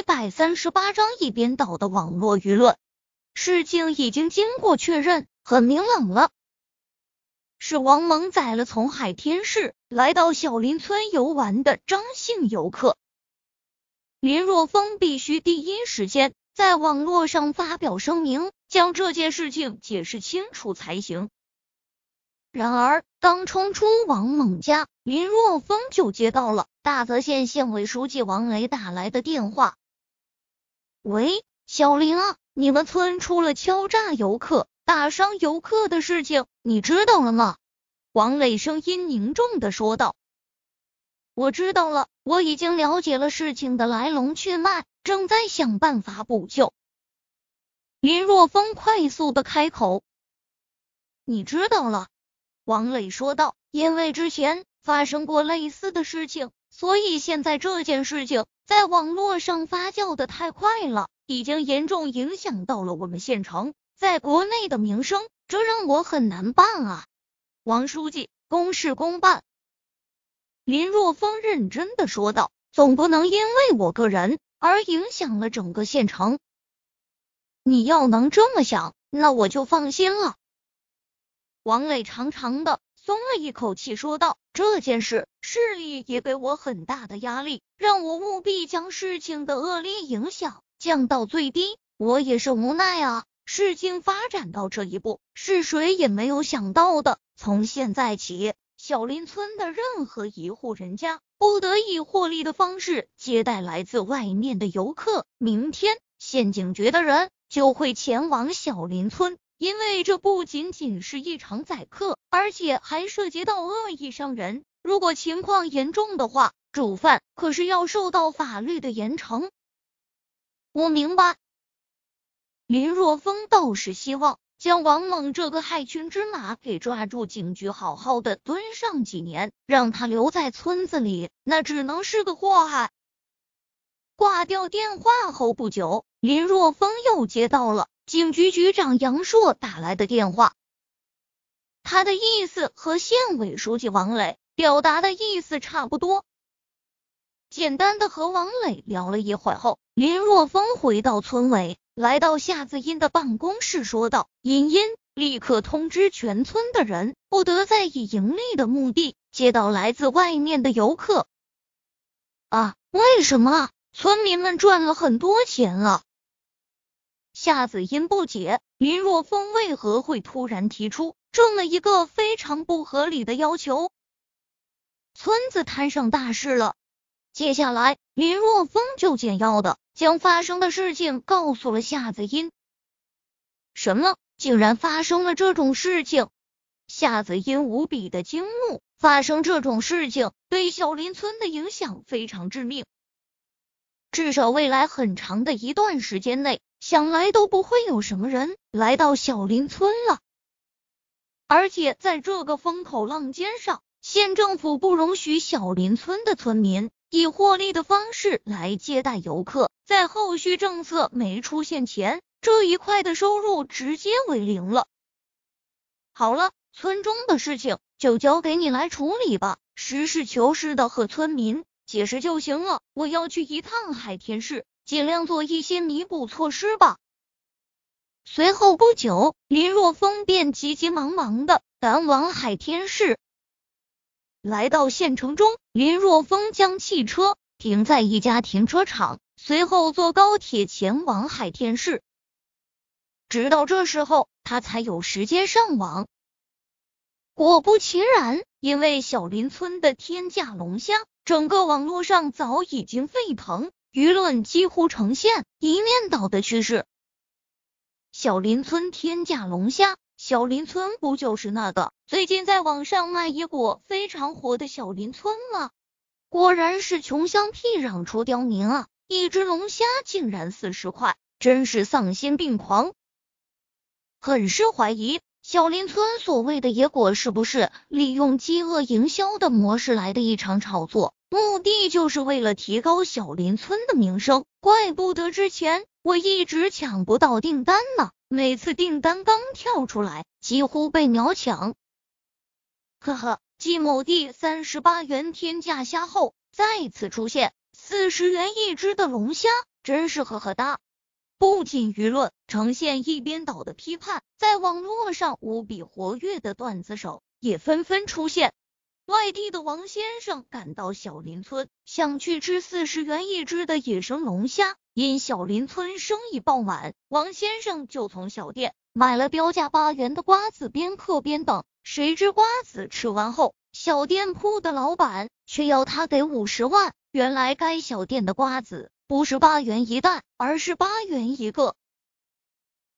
一百三十八章一边倒的网络舆论。事情已经经过确认，很明朗了，是王蒙宰了从海天市来到小林村游玩的张姓游客。林若风必须第一时间在网络上发表声明，将这件事情解释清楚才行。然而，刚冲出王猛家，林若风就接到了大泽县县委书记王雷打来的电话。喂，小林啊，你们村出了敲诈游客、打伤游客的事情，你知道了吗？王磊声音凝重的说道。我知道了，我已经了解了事情的来龙去脉，正在想办法补救。林若风快速的开口。你知道了。王磊说道：“因为之前发生过类似的事情，所以现在这件事情在网络上发酵的太快了，已经严重影响到了我们县城在国内的名声，这让我很难办啊。”王书记，公事公办。林若风认真的说道：“总不能因为我个人而影响了整个县城。你要能这么想，那我就放心了。”王磊长长的松了一口气，说道：“这件事，势力也给我很大的压力，让我务必将事情的恶劣影响降到最低。我也是无奈啊，事情发展到这一步，是谁也没有想到的。从现在起，小林村的任何一户人家，不得以获利的方式接待来自外面的游客。明天，县警局的人就会前往小林村。”因为这不仅仅是一场宰客，而且还涉及到恶意伤人。如果情况严重的话，主犯可是要受到法律的严惩。我明白。林若风倒是希望将王猛这个害群之马给抓住，警局好好的蹲上几年，让他留在村子里，那只能是个祸害。挂掉电话后不久，林若风又接到了。警局局长杨硕打来的电话，他的意思和县委书记王磊表达的意思差不多。简单的和王磊聊了一会儿后，林若风回到村委，来到夏子音的办公室，说道：“茵茵，立刻通知全村的人，不得再以盈利的目的接到来自外面的游客。”啊，为什么？村民们赚了很多钱了。夏子音不解，林若风为何会突然提出这么一个非常不合理的要求？村子摊上大事了。接下来，林若风就简要的将发生的事情告诉了夏子音。什么？竟然发生了这种事情？夏子音无比的惊怒。发生这种事情，对小林村的影响非常致命，至少未来很长的一段时间内。想来都不会有什么人来到小林村了，而且在这个风口浪尖上，县政府不容许小林村的村民以获利的方式来接待游客，在后续政策没出现前，这一块的收入直接为零了。好了，村中的事情就交给你来处理吧，实事求是的和村民解释就行了。我要去一趟海天市。尽量做一些弥补措施吧。随后不久，林若风便急急忙忙的赶往海天市。来到县城中，林若风将汽车停在一家停车场，随后坐高铁前往海天市。直到这时候，他才有时间上网。果不其然，因为小林村的天价龙虾，整个网络上早已经沸腾。舆论几乎呈现一面倒的趋势。小林村天价龙虾，小林村不就是那个最近在网上卖野果非常火的小林村吗？果然是穷乡僻壤出刁民啊！一只龙虾竟然四十块，真是丧心病狂。很是怀疑小林村所谓的野果是不是利用饥饿营销的模式来的一场炒作。目的就是为了提高小林村的名声，怪不得之前我一直抢不到订单呢。每次订单刚跳出来，几乎被秒抢。呵呵，继某地三十八元天价虾后，再次出现四十元一只的龙虾，真是呵呵哒。不仅舆论呈现一边倒的批判，在网络上无比活跃的段子手也纷纷出现。外地的王先生赶到小林村，想去吃四十元一只的野生龙虾。因小林村生意爆满，王先生就从小店买了标价八元的瓜子，边嗑边等。谁知瓜子吃完后，小店铺的老板却要他给五十万。原来该小店的瓜子不是八元一袋，而是八元一个。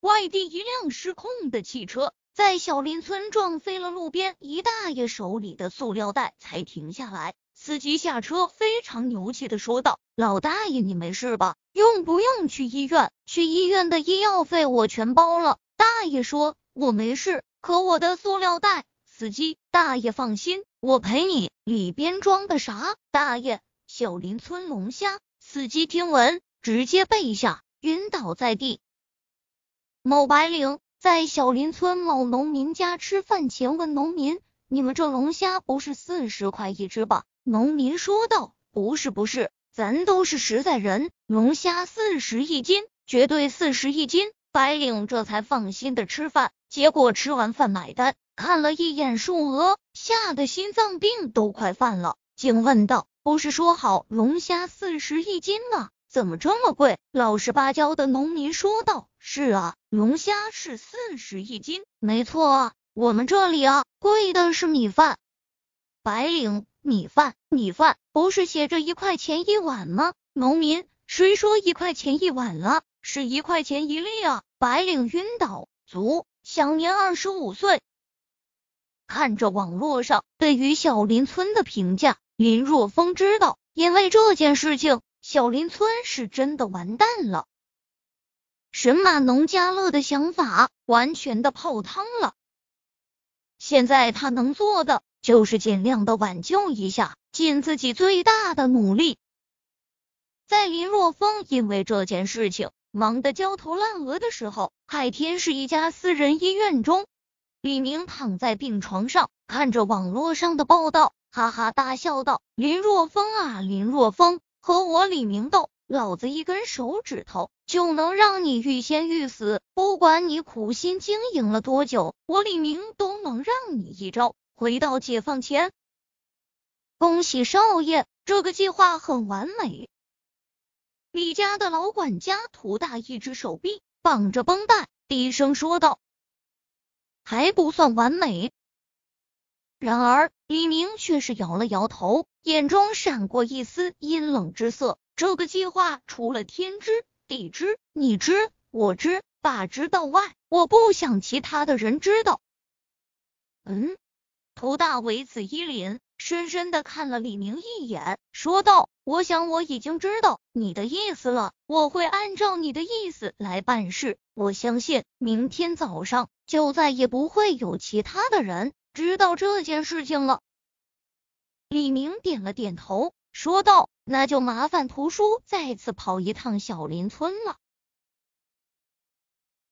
外地一辆失控的汽车。在小林村撞飞了路边一大爷手里的塑料袋，才停下来。司机下车，非常牛气的说道：“老大爷，你没事吧？用不用去医院？去医院的医药费我全包了。”大爷说：“我没事，可我的塑料袋。”司机大爷放心，我赔你。里边装的啥？大爷，小林村龙虾。司机听闻，直接背下，晕倒在地。某白领。在小林村某农民家吃饭前，问农民：“你们这龙虾不是四十块一只吧？”农民说道：“不是，不是，咱都是实在人，龙虾四十一斤，绝对四十一斤。”白领这才放心的吃饭。结果吃完饭买单，看了一眼数额，吓得心脏病都快犯了，竟问道：“不是说好龙虾四十一斤吗？怎么这么贵？”老实巴交的农民说道。是啊，龙虾是四十一斤，没错啊。我们这里啊，贵的是米饭。白领，米饭，米饭不是写着一块钱一碗吗？农民，谁说一块钱一碗了？是一块钱一粒啊！白领晕倒，足，享年二十五岁。看着网络上对于小林村的评价，林若风知道，因为这件事情，小林村是真的完蛋了。神马农家乐的想法完全的泡汤了。现在他能做的就是尽量的挽救一下，尽自己最大的努力。在林若风因为这件事情忙得焦头烂额的时候，海天是一家私人医院中，李明躺在病床上，看着网络上的报道，哈哈大笑道：“林若风啊，林若风，和我李明斗。”老子一根手指头就能让你欲仙欲死，不管你苦心经营了多久，我李明都能让你一招回到解放前。恭喜少爷，这个计划很完美。李家的老管家涂大一只手臂绑着绷带，低声说道：“还不算完美。”然而李明却是摇了摇头，眼中闪过一丝阴冷之色。这个计划除了天知地知你知我知爸知道外，我不想其他的人知道。嗯，涂大为此一凛，深深的看了李明一眼，说道：“我想我已经知道你的意思了，我会按照你的意思来办事。我相信明天早上就再也不会有其他的人知道这件事情了。”李明点了点头。说道：“那就麻烦图叔再次跑一趟小林村了。”